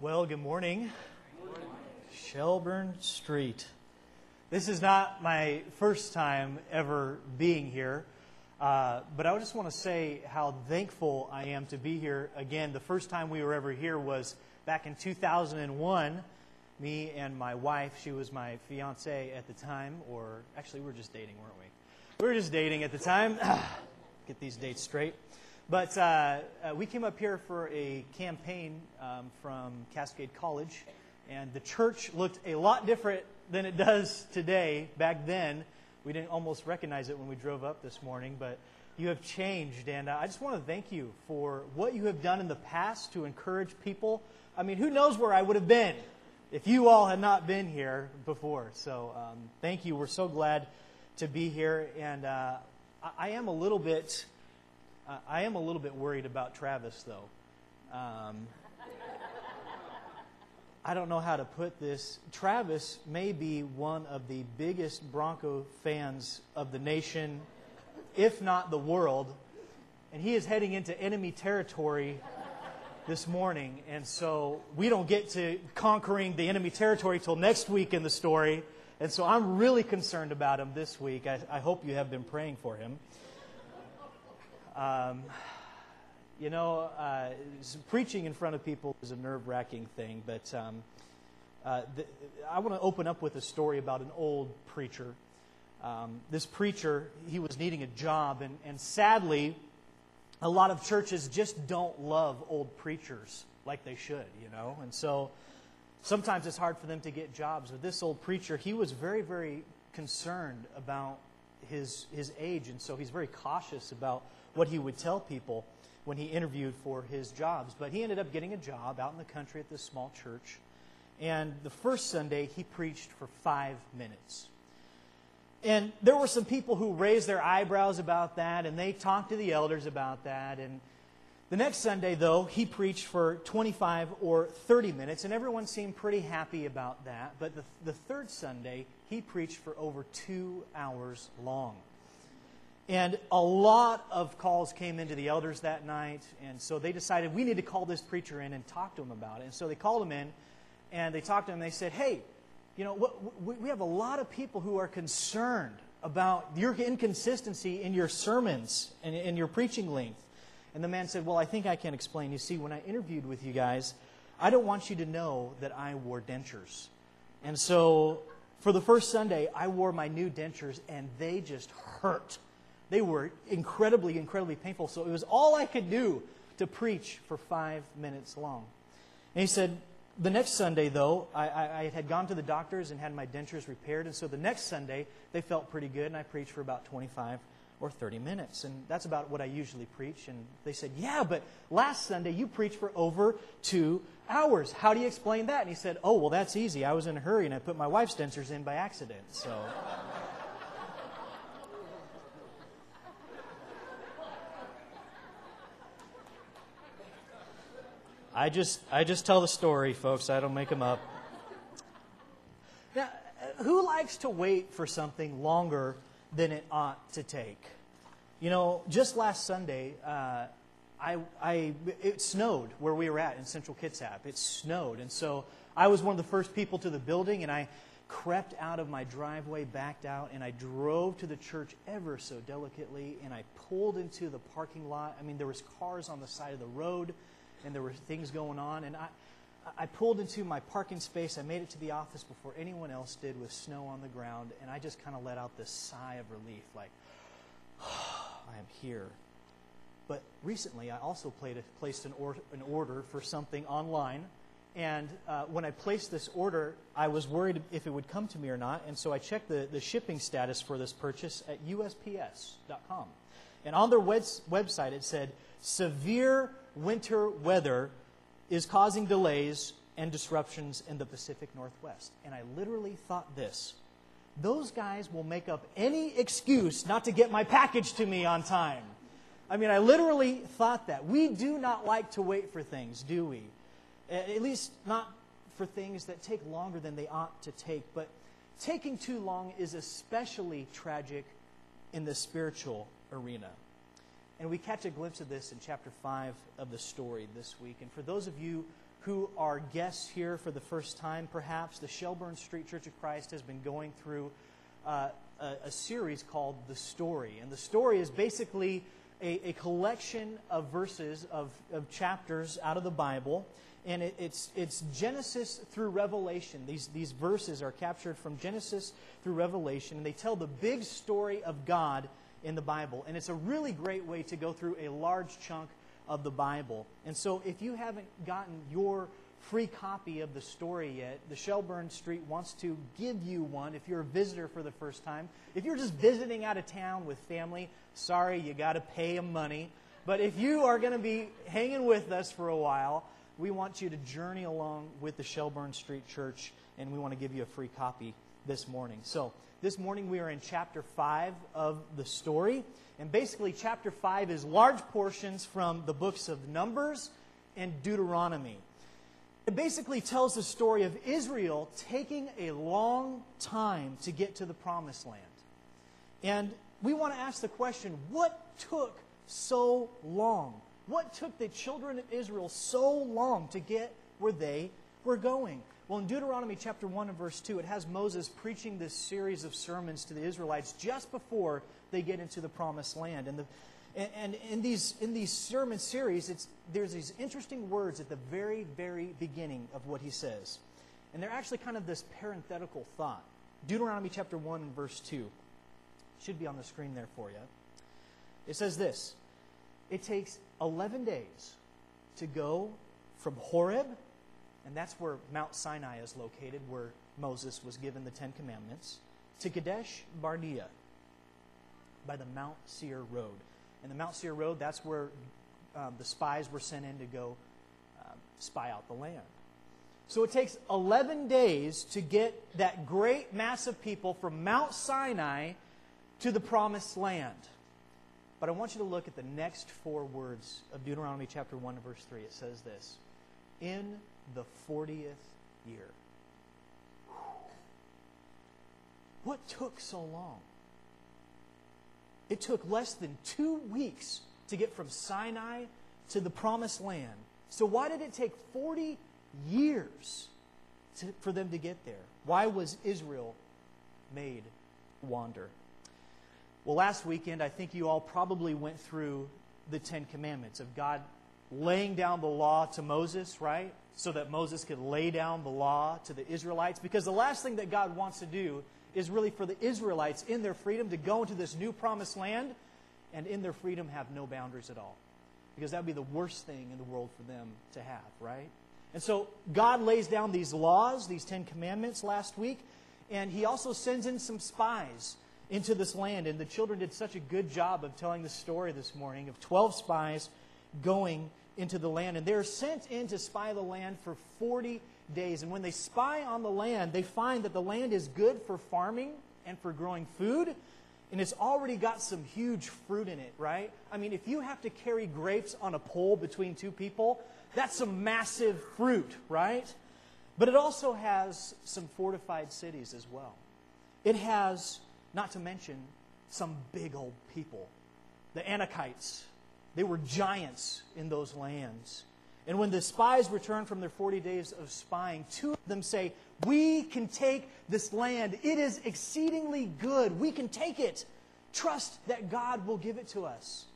Well, good morning. Shelburne Street. This is not my first time ever being here, uh, but I just want to say how thankful I am to be here again. The first time we were ever here was back in 2001. Me and my wife, she was my fiance at the time, or actually, we were just dating, weren't we? We were just dating at the time. Get these dates straight. But uh, uh, we came up here for a campaign um, from Cascade College, and the church looked a lot different than it does today. Back then, we didn't almost recognize it when we drove up this morning, but you have changed. And uh, I just want to thank you for what you have done in the past to encourage people. I mean, who knows where I would have been if you all had not been here before. So um, thank you. We're so glad to be here. And uh, I am a little bit uh, I am a little bit worried about Travis, though. Um, I don't know how to put this. Travis may be one of the biggest Bronco fans of the nation, if not the world. And he is heading into enemy territory this morning. And so we don't get to conquering the enemy territory till next week in the story. And so I'm really concerned about him this week. I, I hope you have been praying for him. Um, you know, uh, preaching in front of people is a nerve wracking thing, but um, uh, the, I want to open up with a story about an old preacher. Um, this preacher, he was needing a job, and, and sadly, a lot of churches just don't love old preachers like they should, you know? And so sometimes it's hard for them to get jobs. But this old preacher, he was very, very concerned about his, his age, and so he's very cautious about what he would tell people when he interviewed for his jobs. But he ended up getting a job out in the country at this small church. And the first Sunday, he preached for five minutes. And there were some people who raised their eyebrows about that, and they talked to the elders about that. And the next Sunday, though, he preached for 25 or 30 minutes, and everyone seemed pretty happy about that. But the, the third Sunday, he preached for over two hours long. And a lot of calls came into the elders that night, and so they decided we need to call this preacher in and talk to him about it. And so they called him in, and they talked to him. And they said, "Hey, you know, we have a lot of people who are concerned about your inconsistency in your sermons and in your preaching length." And the man said, "Well, I think I can explain. You see, when I interviewed with you guys, I don't want you to know that I wore dentures, and so." For the first Sunday, I wore my new dentures, and they just hurt. They were incredibly, incredibly painful. So it was all I could do to preach for five minutes long. And he said, the next Sunday, though, I, I, had gone to the doctors and had my dentures repaired. And so the next Sunday, they felt pretty good, and I preached for about 25 or 30 minutes. And that's about what I usually preach. And they said, Yeah, but last Sunday you preached for over two hours. How do you explain that? And he said, Oh, well, that's easy. I was in a hurry, and I put my wife's dentures in by accident. So. I just, I just tell the story, folks. I don't make them up. Now, who likes to wait for something longer than it ought to take? You know, just last Sunday, uh, I, I, it snowed where we were at in Central Kitsap. It snowed. And so I was one of the first people to the building, and I crept out of my driveway, backed out, and I drove to the church ever so delicately, and I pulled into the parking lot. I mean, there was cars on the side of the road and there were things going on. And I, I pulled into my parking space. I made it to the office before anyone else did with snow on the ground. And I just kind of let out this sigh of relief, like, oh, I am here. But recently, I also a, placed an, or, an, order for something online. And uh, when I placed this order, I was worried if it would come to me or not. And so I checked the, the shipping status for this purchase at USPS.com. And on their website, it said, severe winter weather is causing delays and disruptions in the Pacific Northwest. And I literally thought this those guys will make up any excuse not to get my package to me on time. I mean, I literally thought that. We do not like to wait for things, do we? At least not for things that take longer than they ought to take. But taking too long is especially tragic in the spiritual arena. And we catch a glimpse of this in chapter 5 of the story this week. And for those of you who are guests here for the first time, perhaps, the Shelburne Street Church of Christ has been going through uh, a, a, series called The Story. And the story is basically a, a collection of verses, of, of chapters out of the Bible. And it, it's, it's Genesis through Revelation. These, these verses are captured from Genesis through Revelation, and they tell the big story of God in the Bible. And it's a really great way to go through a large chunk of the Bible. And so if you haven't gotten your free copy of the story yet, the Shelburne Street wants to give you one if you're a visitor for the first time. If you're just visiting out of town with family, sorry, you got to pay them money. But if you are going to be hanging with us for a while, we want you to journey along with the Shelburne Street Church, and we want to give you a free copy this morning. So, this morning we are in chapter 5 of the story. And basically, chapter 5 is large portions from the books of Numbers and Deuteronomy. It basically tells the story of Israel taking a long time to get to the promised land. And we want to ask the question what took so long? What took the children of Israel so long to get where they were going? Well, in Deuteronomy chapter 1 and verse 2, it has Moses preaching this series of sermons to the Israelites just before they get into the promised land. And the, and, in these, in these sermon series, it's, there's these interesting words at the very, very beginning of what he says. And they're actually kind of this parenthetical thought. Deuteronomy chapter 1 and verse 2. Should be on the screen there for you. It says this It takes 11 days to go from Horeb, and that's where Mount Sinai is located, where Moses was given the Ten Commandments, to Kadesh Barnea by the Mount Seir Road. And the Mount Seir Road, that's where um, the spies were sent in to go um, spy out the land. So it takes 11 days to get that great mass of people from Mount Sinai to the promised land. But I want you to look at the next four words of Deuteronomy chapter 1 verse 3. It says this In the 40th year. What took so long? It took less than two weeks to get from Sinai to the promised land. So, why did it take 40 years to, for them to get there? Why was Israel made wander? Well, last weekend, I think you all probably went through the Ten Commandments of God laying down the law to Moses, right? So that Moses could lay down the law to the Israelites. Because the last thing that God wants to do is really for the Israelites in their freedom to go into this new promised land and in their freedom have no boundaries at all. Because that would be the worst thing in the world for them to have, right? And so God lays down these laws, these Ten Commandments last week, and He also sends in some spies into this land. And the children did such a good job of telling the story this morning of 12 spies going into the land. And they're sent in to spy the land for 40 days. And when they spy on the land, they find that the land is good for farming and for growing food. And it's already got some huge fruit in it, right? I mean, if you have to carry grapes on a pole between two people, that's some massive fruit, right? But it also has some fortified cities as well. It has, not to mention, some big old people. The Anakites, they were giants in those lands. And when the spies return from their 40 days of spying, two of them say, We can take this land. It is exceedingly good. We can take it. Trust that God will give it to us.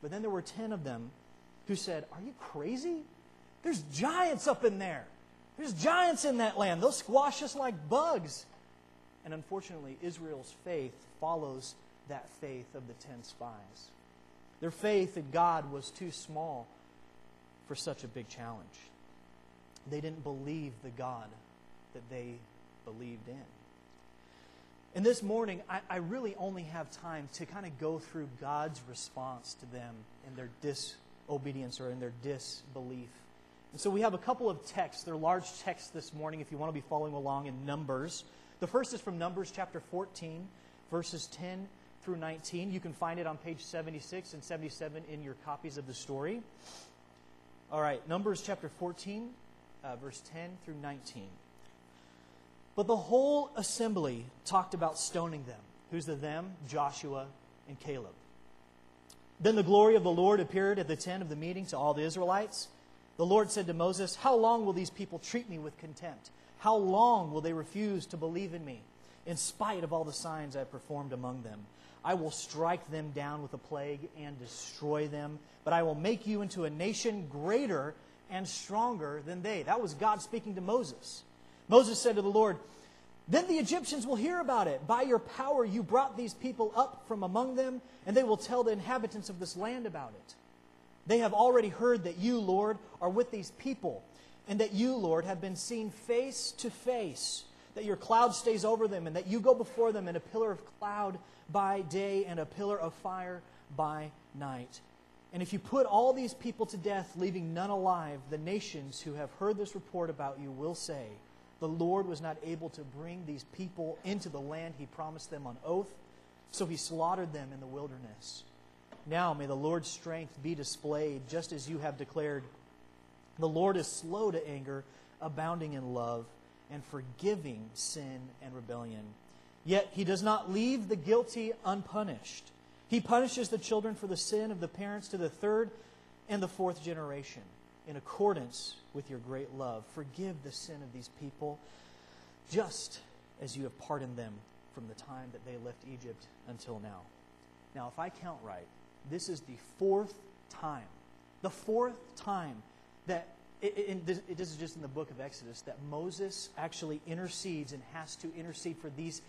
But then there were 10 of them who said, Are you crazy? There's giants up in there. There's giants in that land. They'll squash us like bugs. And unfortunately, Israel's faith follows that faith of the 10 spies. Their faith in God was too small for such a big challenge. They didn't believe the God that they believed in. And this morning, I, I really only have time to kind of go through God's response to them in their disobedience or in their disbelief. And so we have a couple of texts. They're large texts this morning if you want to be following along in Numbers. The first is from Numbers chapter 14, verses 10 through 19. You can find it on page 76 and 77 in your copies of the story. All right, Numbers chapter 14, uh, verse 10 through 19. But the whole assembly talked about stoning them. Who's the them? Joshua and Caleb. Then the glory of the Lord appeared at the tent of the meeting to all the Israelites. The Lord said to Moses, How long will these people treat me with contempt? How long will they refuse to believe in me, in spite of all the signs I have performed among them? I will strike them down with a plague and destroy them, but I will make you into a nation greater and stronger than they. That was God speaking to Moses. Moses said to the Lord, Then the Egyptians will hear about it. By your power you brought these people up from among them, and they will tell the inhabitants of this land about it. They have already heard that you, Lord, are with these people, and that you, Lord, have been seen face to face, that your cloud stays over them, and that you go before them in a pillar of cloud by day and a pillar of fire by night. And if you put all these people to death, leaving none alive, the nations who have heard this report about you will say, The Lord was not able to bring these people into the land he promised them on oath, so he slaughtered them in the wilderness. Now may the Lord's strength be displayed, just as you have declared. The Lord is slow to anger, abounding in love, and forgiving sin and rebellion. Yet he does not leave the guilty unpunished. He punishes the children for the sin of the parents to the third and the fourth generation in accordance with your great love. Forgive the sin of these people just as you have pardoned them from the time that they left Egypt until now. Now, if I count right, this is the fourth time, the fourth time that, it, it, this is just in the book of Exodus, that Moses actually intercedes and has to intercede for these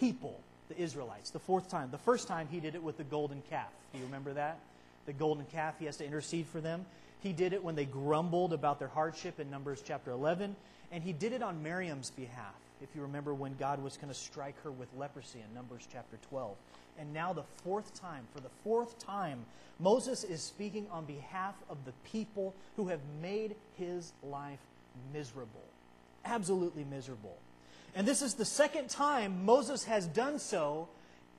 people the Israelites. The fourth time. The first time he did it with the golden calf. Do you remember that? The golden calf, he has to intercede for them. He did it when they grumbled about their hardship in Numbers chapter 11. And he did it on Miriam's behalf, if you remember when God was going to strike her with leprosy in Numbers chapter 12. And now, the fourth time, for the fourth time, Moses is speaking on behalf of the people who have made his life miserable. Absolutely miserable. And this is the second time Moses has done so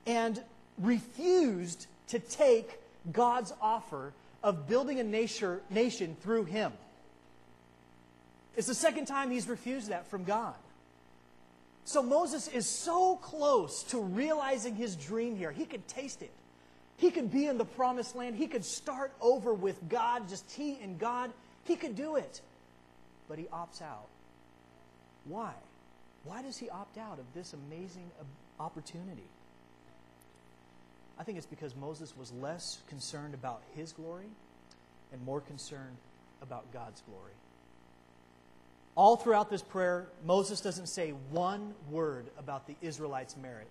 and refused to take God's offer of building a nation through him. It's the second time he's refused that from God. So Moses is so close to realizing his dream here. He could taste it. He could be in the promised land. He could start over with God, just he and God. He could do it. But he opts out. Why? Why does he opt out of this amazing uh, opportunity? I think it's because Moses was less concerned about his glory and more concerned about God's glory. All throughout this prayer, Moses doesn't say one word about the Israelites' merit.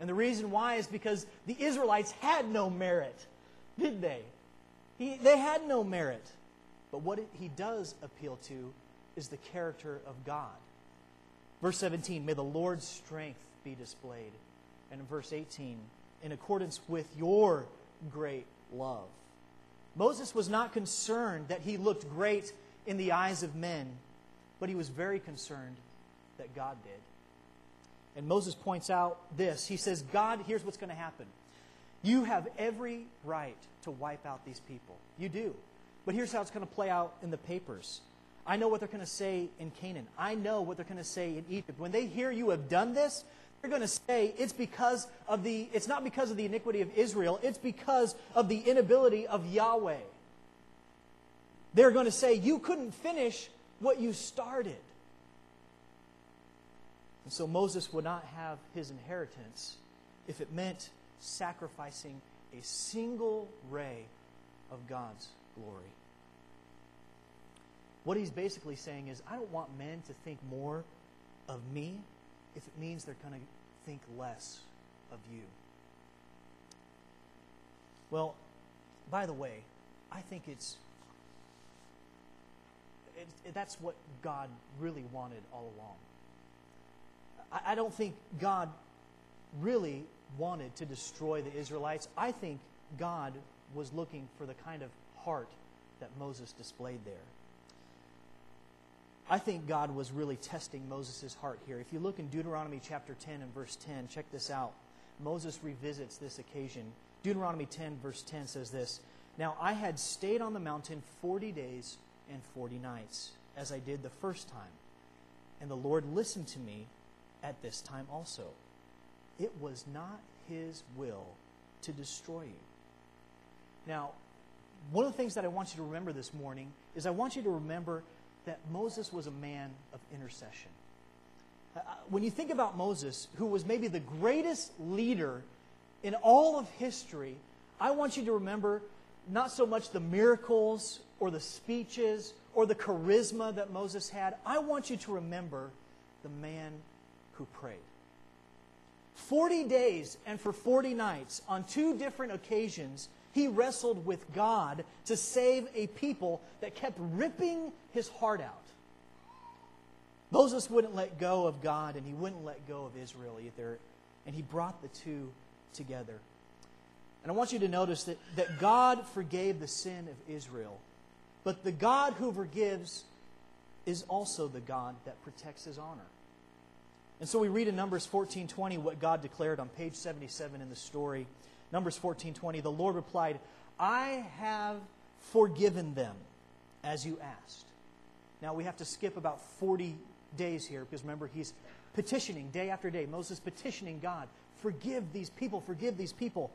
And the reason why is because the Israelites had no merit, did they? He, they had no merit. But what he does appeal to is the character of God. Verse 17, may the Lord's strength be displayed. And in verse 18, in accordance with your great love. Moses was not concerned that he looked great in the eyes of men, but he was very concerned that God did. And Moses points out this. He says, God, here's what's going to happen. You have every right to wipe out these people. You do. But here's how it's going to play out in the papers. I know what they're going to say in Canaan. I know what they're going to say in Egypt. When they hear you have done this, they're going to say it's because of the it's not because of the iniquity of Israel, it's because of the inability of Yahweh. They're going to say you couldn't finish what you started. And so Moses would not have his inheritance if it meant sacrificing a single ray of God's glory. What he's basically saying is, I don't want men to think more of me if it means they're going to think less of you. Well, by the way, I think it's it, it, that's what God really wanted all along. I, I don't think God really wanted to destroy the Israelites. I think God was looking for the kind of heart that Moses displayed there. I think God was really testing Moses' heart here. If you look in Deuteronomy chapter 10 and verse 10, check this out. Moses revisits this occasion. Deuteronomy 10, verse 10 says this Now I had stayed on the mountain 40 days and 40 nights, as I did the first time. And the Lord listened to me at this time also. It was not his will to destroy you. Now, one of the things that I want you to remember this morning is I want you to remember that Moses was a man of intercession. Uh, when you think about Moses, who was maybe the greatest leader in all of history, I want you to remember not so much the miracles or the speeches or the charisma that Moses had. I want you to remember the man who prayed. 40 days and for 40 nights, on two different occasions, he wrestled with God to save a people that kept ripping his heart out. Moses wouldn't let go of God and he wouldn't let go of Israel either, and he brought the two together. And I want you to notice that, that God forgave the sin of Israel, but the God who forgives is also the God that protects his honor. And so we read in Numbers 14:20 what God declared on page 77 in the story. Numbers 14:20, the Lord replied, "I have forgiven them as you asked." Now we have to skip about 40 days here because remember he's petitioning day after day. Moses petitioning God, "Forgive these people, forgive these people."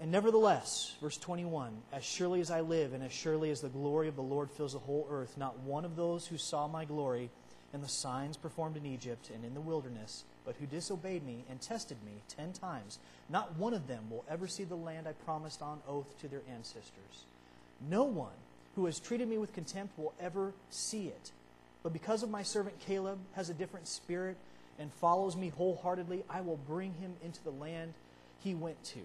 And nevertheless, verse 21 As surely as I live, and as surely as the glory of the Lord fills the whole earth, not one of those who saw my glory and the signs performed in Egypt and in the wilderness, but who disobeyed me and tested me ten times, not one of them will ever see the land I promised on oath to their ancestors. No one who has treated me with contempt will ever see it. But because of my servant Caleb has a different spirit and follows me wholeheartedly, I will bring him into the land he went to,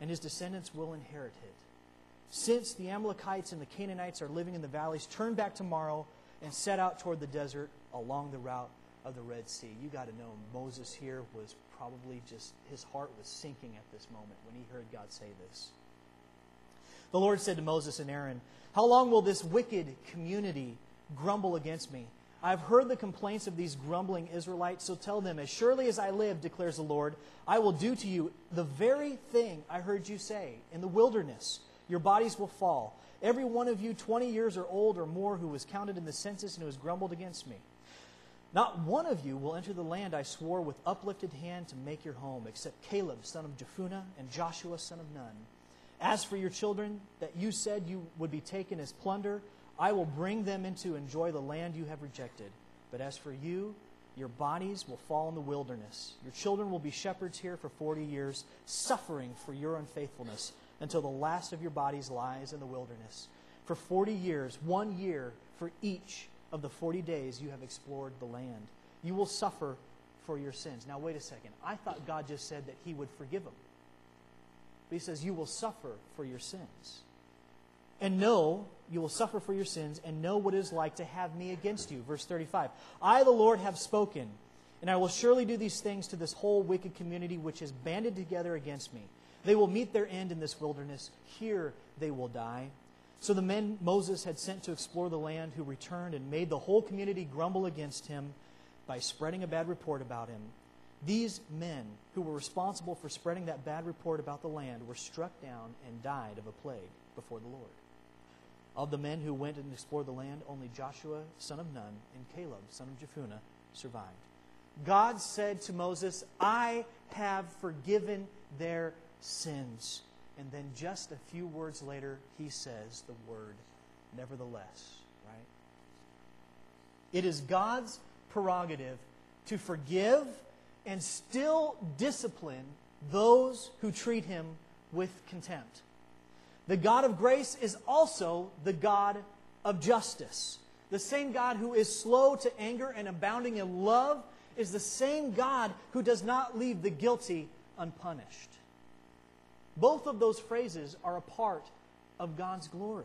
and his descendants will inherit it. Since the Amalekites and the Canaanites are living in the valleys, turn back tomorrow and set out toward the desert along the route of the Red Sea. You got to know Moses here was probably just, his heart was sinking at this moment when he heard God say this. The Lord said to Moses and Aaron, How long will this wicked community grumble against me? I have heard the complaints of these grumbling Israelites, so tell them, As surely as I live, declares the Lord, I will do to you the very thing I heard you say in the wilderness. Your bodies will fall. Every one of you, 20 years or old or more, who was counted in the census and who has grumbled against me. Not one of you will enter the land I swore with uplifted hand to make your home, except Caleb, son of Jephunneh, and Joshua, son of Nun. As for your children that you said you would be taken as plunder, I will bring them in to enjoy the land you have rejected. But as for you, your bodies will fall in the wilderness. Your children will be shepherds here for 40 years, suffering for your unfaithfulness, until the last of your bodies lies in the wilderness. For 40 years, one year for each of the 40 days you have explored the land. You will suffer for your sins. Now, wait a second. I thought God just said that He would forgive them. But He says, You will suffer for your sins. And know, you will suffer for your sins, and know what it is like to have me against you. Verse 35 I, the Lord, have spoken, and I will surely do these things to this whole wicked community which is banded together against me. They will meet their end in this wilderness. Here they will die. So the men Moses had sent to explore the land, who returned and made the whole community grumble against him by spreading a bad report about him. These men, who were responsible for spreading that bad report about the land, were struck down and died of a plague before the Lord. Of the men who went and explored the land, only Joshua, son of Nun, and Caleb, son of Jephunneh, survived. God said to Moses, I have forgiven their sins. And then just a few words later, he says the word nevertheless, right? It is God's prerogative to forgive and still discipline those who treat him with contempt. The God of grace is also the God of justice. The same God who is slow to anger and abounding in love is the same God who does not leave the guilty unpunished. Both of those phrases are a part of God's glory.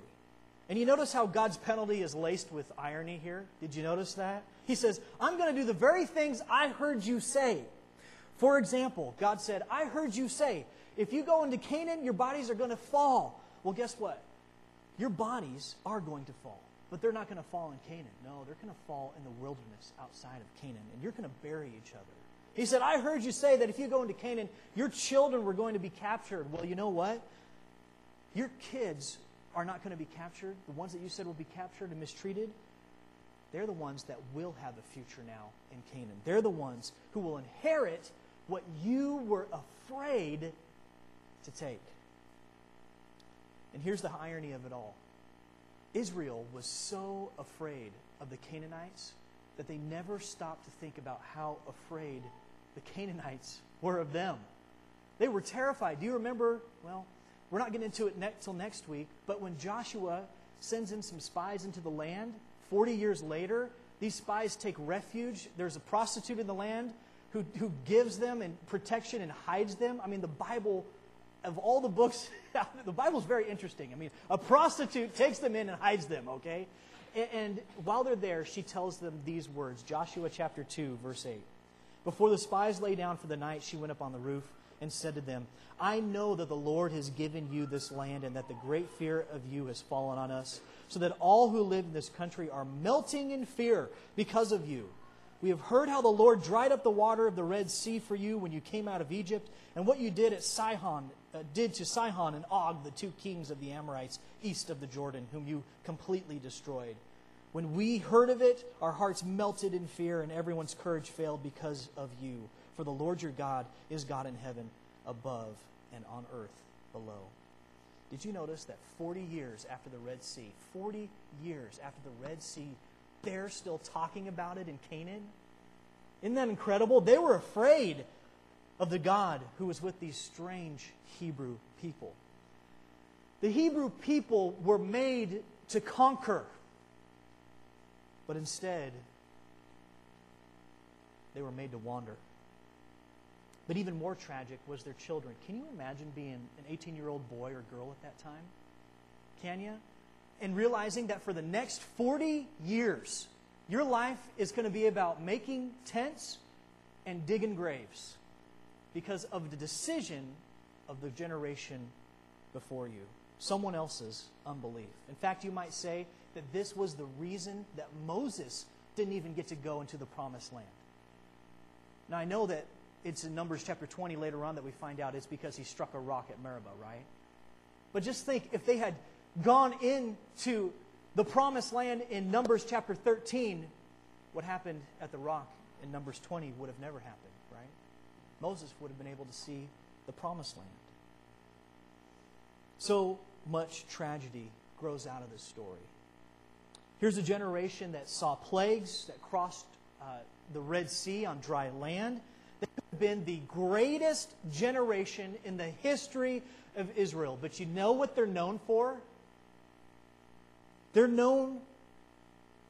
And you notice how God's penalty is laced with irony here? Did you notice that? He says, I'm going to do the very things I heard you say. For example, God said, I heard you say, if you go into Canaan, your bodies are going to fall. Well, guess what? Your bodies are going to fall, but they're not going to fall in Canaan. No, they're going to fall in the wilderness outside of Canaan, and you're going to bury each other. He said, I heard you say that if you go into Canaan, your children were going to be captured. Well, you know what? Your kids are not going to be captured. The ones that you said will be captured and mistreated, they're the ones that will have a future now in Canaan. They're the ones who will inherit what you were afraid to take. And here's the irony of it all Israel was so afraid of the Canaanites that they never stopped to think about how afraid the Canaanites were of them. They were terrified. Do you remember? Well, we're not getting into it until ne- next week, but when Joshua sends in some spies into the land, 40 years later, these spies take refuge. There's a prostitute in the land who, who gives them and protection and hides them. I mean, the Bible, of all the books, the Bible's very interesting. I mean, a prostitute takes them in and hides them, okay? And, and while they're there, she tells them these words Joshua chapter 2, verse 8. Before the spies lay down for the night, she went up on the roof and said to them, I know that the Lord has given you this land and that the great fear of you has fallen on us, so that all who live in this country are melting in fear because of you. We have heard how the Lord dried up the water of the Red Sea for you when you came out of Egypt, and what you did at Sihon, uh, did to Sihon and Og, the two kings of the Amorites east of the Jordan, whom you completely destroyed. When we heard of it, our hearts melted in fear, and everyone's courage failed because of you. For the Lord your God is God in heaven above and on earth below. Did you notice that 40 years after the Red Sea, 40 years after the Red Sea, they're still talking about it in Canaan? Isn't that incredible? They were afraid of the God who was with these strange Hebrew people. The Hebrew people were made to conquer, but instead, they were made to wander. But even more tragic was their children. Can you imagine being an 18 year old boy or girl at that time? Can you? And realizing that for the next 40 years, your life is going to be about making tents and digging graves because of the decision of the generation before you, someone else's unbelief. In fact, you might say that this was the reason that Moses didn't even get to go into the promised land. Now, I know that it's in Numbers chapter 20 later on that we find out it's because he struck a rock at Meribah, right? But just think if they had gone into the promised land in Numbers chapter 13, what happened at the rock in Numbers 20 would have never happened, right? Moses would have been able to see the promised land. So much tragedy grows out of this story. Here's a generation that saw plagues, that crossed uh, the Red Sea on dry land That could have been the greatest generation in the history of Israel. But you know what they're known for? They're known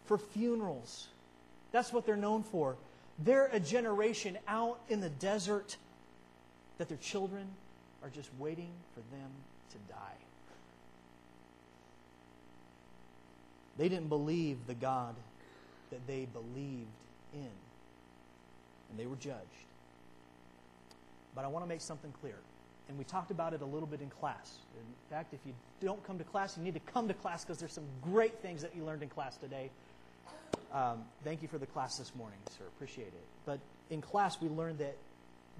for funerals. That's what they're known for. They're a generation out in the desert that their children are just waiting for them to die. They didn't believe the God that they believed in, and they were judged. But I want to make something clear. And we talked about it a little bit in class. In fact, if you don't come to class, you need to come to class because there's some great things that you learned in class today. Um, thank you for the class this morning, sir. Appreciate it. But in class, we learned that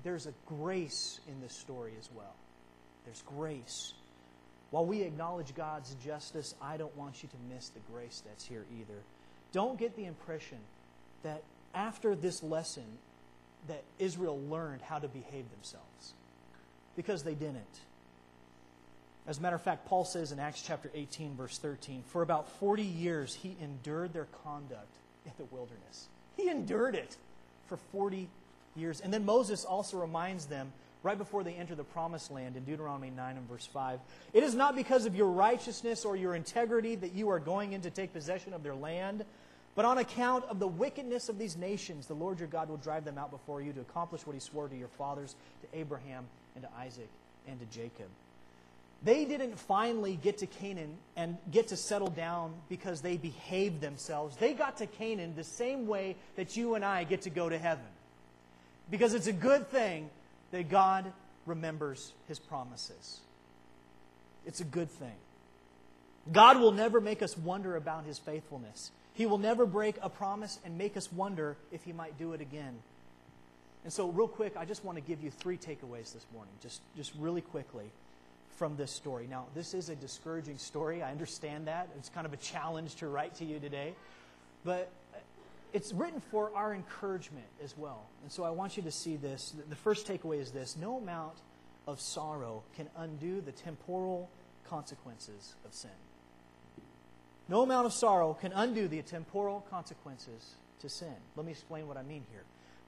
there's a grace in this story as well. There's grace. While we acknowledge God's justice, I don't want you to miss the grace that's here either. Don't get the impression that after this lesson, that Israel learned how to behave themselves because they didn't. As a matter of fact, Paul says in Acts chapter 18, verse 13, for about 40 years he endured their conduct in the wilderness. He endured it for 40 years. And then Moses also reminds them right before they enter the promised land in Deuteronomy 9 and verse 5 it is not because of your righteousness or your integrity that you are going in to take possession of their land but on account of the wickedness of these nations, the Lord your God will drive them out before you to accomplish what he swore to your fathers, to Abraham and to Isaac and to Jacob. They didn't finally get to Canaan and get to settle down because they behaved themselves. They got to Canaan the same way that you and I get to go to heaven. Because it's a good thing that God remembers his promises. It's a good thing. God will never make us wonder about his faithfulness. He will never break a promise and make us wonder if he might do it again. And so, real quick, I just want to give you three takeaways this morning, just, just really quickly from this story. Now, this is a discouraging story. I understand that. It's kind of a challenge to write to you today. But it's written for our encouragement as well. And so I want you to see this. The first takeaway is this no amount of sorrow can undo the temporal consequences of sin. No amount of sorrow can undo the temporal consequences to sin. Let me explain what I mean here.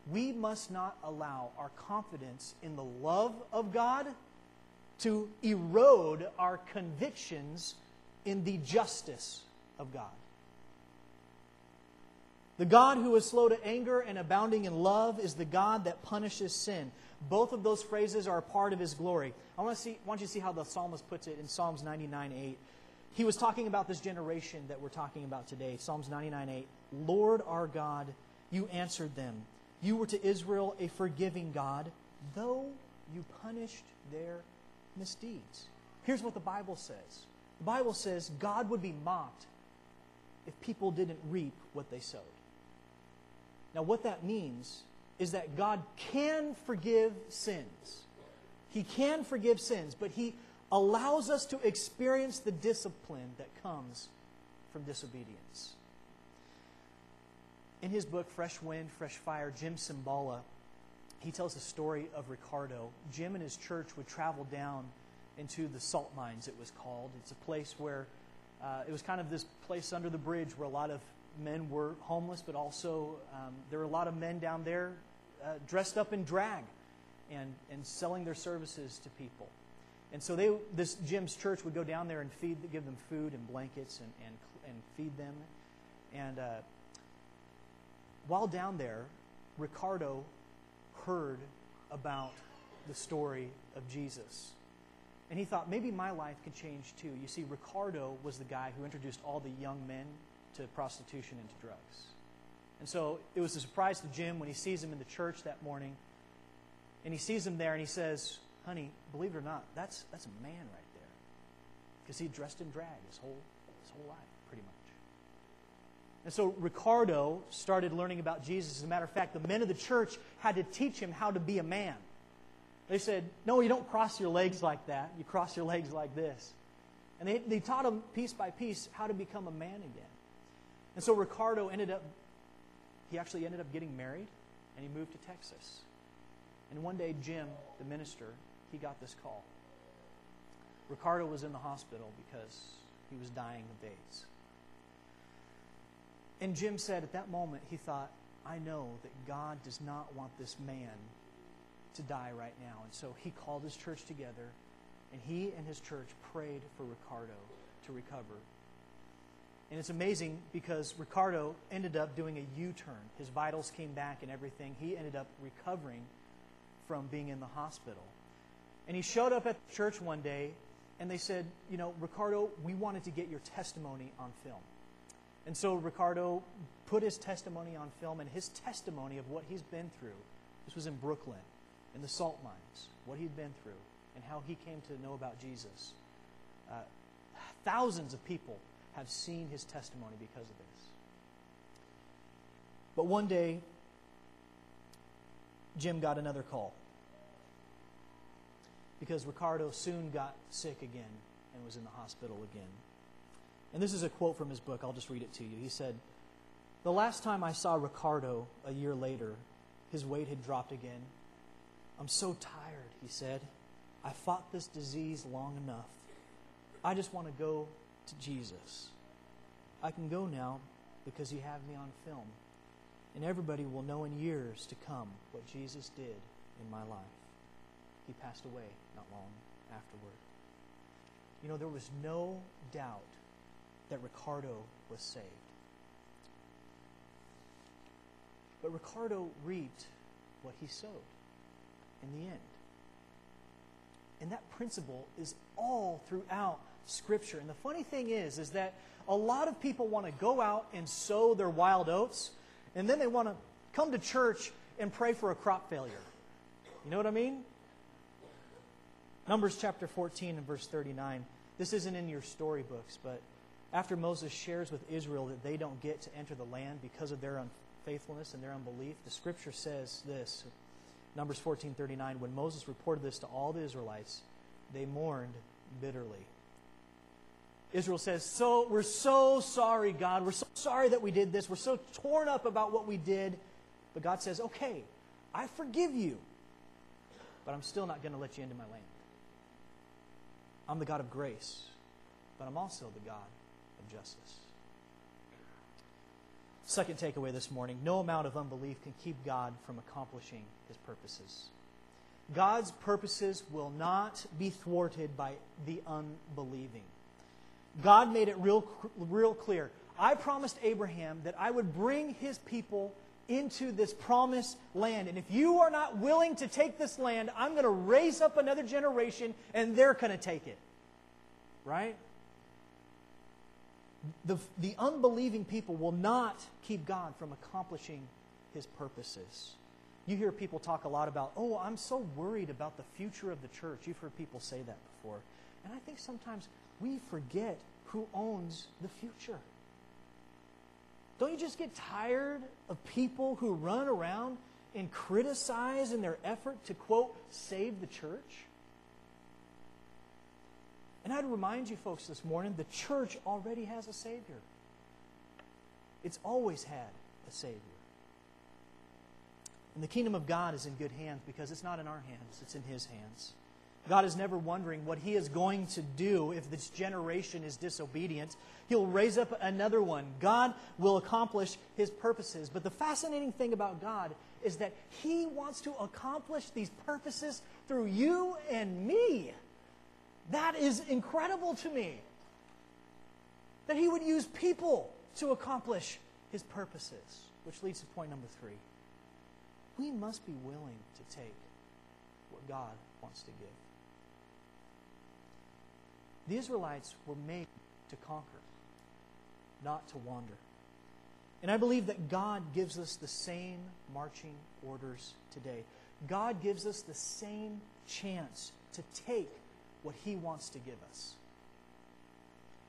We must not allow our confidence in the love of God to erode our convictions in the justice of God. The God who is slow to anger and abounding in love is the God that punishes sin. Both of those phrases are a part of his glory. I want, to see, want you to see how the psalmist puts it in Psalms 99 8. He was talking about this generation that we're talking about today. Psalms 99 8. Lord our God, you answered them. You were to Israel a forgiving God, though you punished their misdeeds. Here's what the Bible says the Bible says God would be mocked if people didn't reap what they sowed. Now, what that means is that God can forgive sins. He can forgive sins, but He allows us to experience the discipline that comes from disobedience. In his book, Fresh Wind, Fresh Fire, Jim Cymbala, he tells a story of Ricardo. Jim and his church would travel down into the salt mines, it was called. It's a place where uh, it was kind of this place under the bridge where a lot of men were homeless, but also um, there were a lot of men down there uh, dressed up in drag and, and selling their services to people. And so they, this Jim's church would go down there and feed, give them food and blankets and, and, and feed them. And uh, while down there, Ricardo heard about the story of Jesus. And he thought, maybe my life could change too. You see, Ricardo was the guy who introduced all the young men to prostitution and to drugs. And so it was a surprise to Jim when he sees him in the church that morning. And he sees him there and he says, Honey, believe it or not, that's, that's a man right there. Because he dressed in drag his whole, his whole life, pretty much. And so Ricardo started learning about Jesus. As a matter of fact, the men of the church had to teach him how to be a man. They said, No, you don't cross your legs like that. You cross your legs like this. And they, they taught him piece by piece how to become a man again. And so Ricardo ended up, he actually ended up getting married and he moved to Texas. And one day, Jim, the minister, he got this call. Ricardo was in the hospital because he was dying of AIDS. And Jim said at that moment, he thought, I know that God does not want this man to die right now. And so he called his church together, and he and his church prayed for Ricardo to recover. And it's amazing because Ricardo ended up doing a U turn. His vitals came back and everything. He ended up recovering from being in the hospital. And he showed up at church one day, and they said, You know, Ricardo, we wanted to get your testimony on film. And so Ricardo put his testimony on film, and his testimony of what he's been through. This was in Brooklyn in the salt mines, what he'd been through, and how he came to know about Jesus. Uh, thousands of people have seen his testimony because of this. But one day, Jim got another call because Ricardo soon got sick again and was in the hospital again. And this is a quote from his book. I'll just read it to you. He said, The last time I saw Ricardo a year later, his weight had dropped again I'm so tired, he said. I fought this disease long enough. I just want to go to Jesus. I can go now because you have me on film. And everybody will know in years to come what Jesus did in my life. He passed away not long afterward. You know, there was no doubt that Ricardo was saved. But Ricardo reaped what he sowed in the end. And that principle is all throughout Scripture. And the funny thing is, is that a lot of people want to go out and sow their wild oats, and then they want to come to church and pray for a crop failure. You know what I mean? Numbers chapter 14 and verse 39. This isn't in your storybooks, but after Moses shares with Israel that they don't get to enter the land because of their unfaithfulness and their unbelief, the scripture says this Numbers 14:39 when Moses reported this to all the Israelites, they mourned bitterly. Israel says, "So we're so sorry, God. We're so sorry that we did this. We're so torn up about what we did." But God says, "Okay, I forgive you, but I'm still not going to let you into my land." I'm the God of grace, but I'm also the God of justice. Second takeaway this morning no amount of unbelief can keep God from accomplishing his purposes. God's purposes will not be thwarted by the unbelieving. God made it real, real clear. I promised Abraham that I would bring his people into this promised land. And if you are not willing to take this land, I'm going to raise up another generation and they're going to take it. Right? The, the unbelieving people will not keep God from accomplishing his purposes. You hear people talk a lot about, oh, I'm so worried about the future of the church. You've heard people say that before. And I think sometimes we forget who owns the future. Don't you just get tired of people who run around and criticize in their effort to, quote, save the church? And I'd remind you folks this morning the church already has a Savior. It's always had a Savior. And the kingdom of God is in good hands because it's not in our hands, it's in His hands. God is never wondering what He is going to do if this generation is disobedient. He'll raise up another one. God will accomplish His purposes. But the fascinating thing about God is that He wants to accomplish these purposes through you and me. That is incredible to me. That He would use people to accomplish His purposes. Which leads to point number three. We must be willing to take what God wants to give. The Israelites were made to conquer, not to wander. And I believe that God gives us the same marching orders today. God gives us the same chance to take what He wants to give us.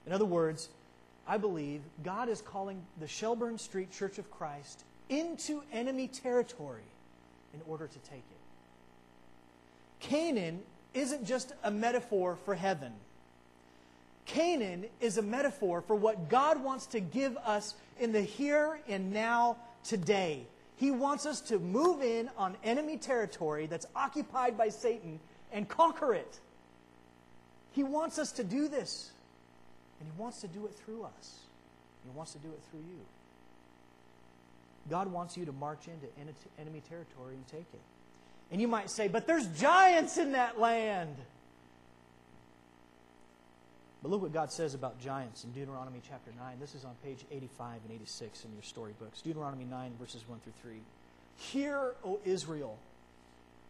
In other words, I believe God is calling the Shelburne Street Church of Christ into enemy territory in order to take it. Canaan isn't just a metaphor for heaven. Canaan is a metaphor for what God wants to give us in the here and now today. He wants us to move in on enemy territory that's occupied by Satan and conquer it. He wants us to do this, and He wants to do it through us. He wants to do it through you. God wants you to march into enemy territory and take it. And you might say, but there's giants in that land. But look what God says about giants in Deuteronomy chapter 9. This is on page 85 and 86 in your storybooks. Deuteronomy 9, verses 1 through 3. Hear, O Israel,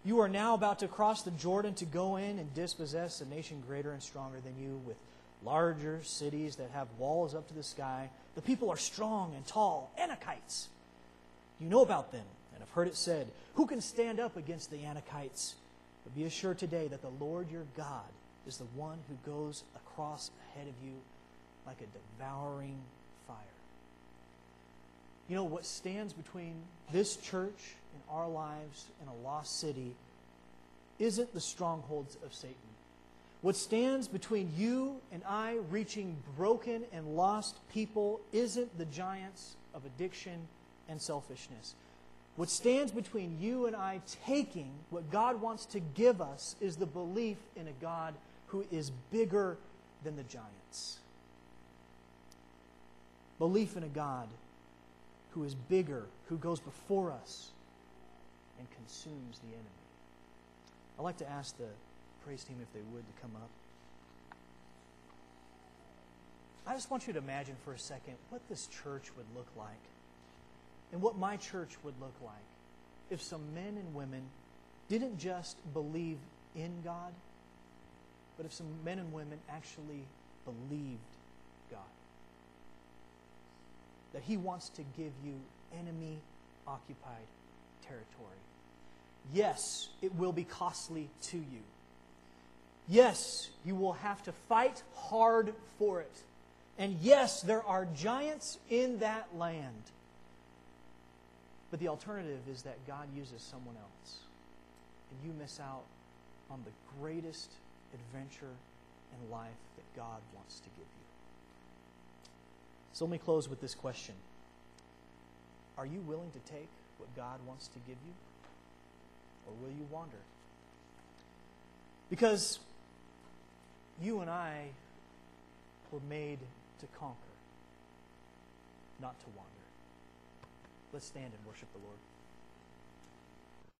you are now about to cross the Jordan to go in and dispossess a nation greater and stronger than you, with larger cities that have walls up to the sky. The people are strong and tall, Anakites. You know about them and have heard it said, Who can stand up against the Anakites? But be assured today that the Lord your God is the one who goes across ahead of you like a devouring fire. You know, what stands between this church and our lives and a lost city isn't the strongholds of Satan. What stands between you and I reaching broken and lost people isn't the giants of addiction and selfishness. What stands between you and I taking what God wants to give us is the belief in a God who is bigger than the giants. Belief in a God who is bigger, who goes before us and consumes the enemy. I'd like to ask the praise team if they would to come up. I just want you to imagine for a second what this church would look like and what my church would look like if some men and women didn't just believe in God, but if some men and women actually believed God. That He wants to give you enemy occupied territory. Yes, it will be costly to you. Yes, you will have to fight hard for it. And yes, there are giants in that land. But the alternative is that God uses someone else. And you miss out on the greatest adventure and life that God wants to give you. So let me close with this question Are you willing to take what God wants to give you? Or will you wander? Because you and I were made to conquer, not to wander. Let's stand and worship the Lord.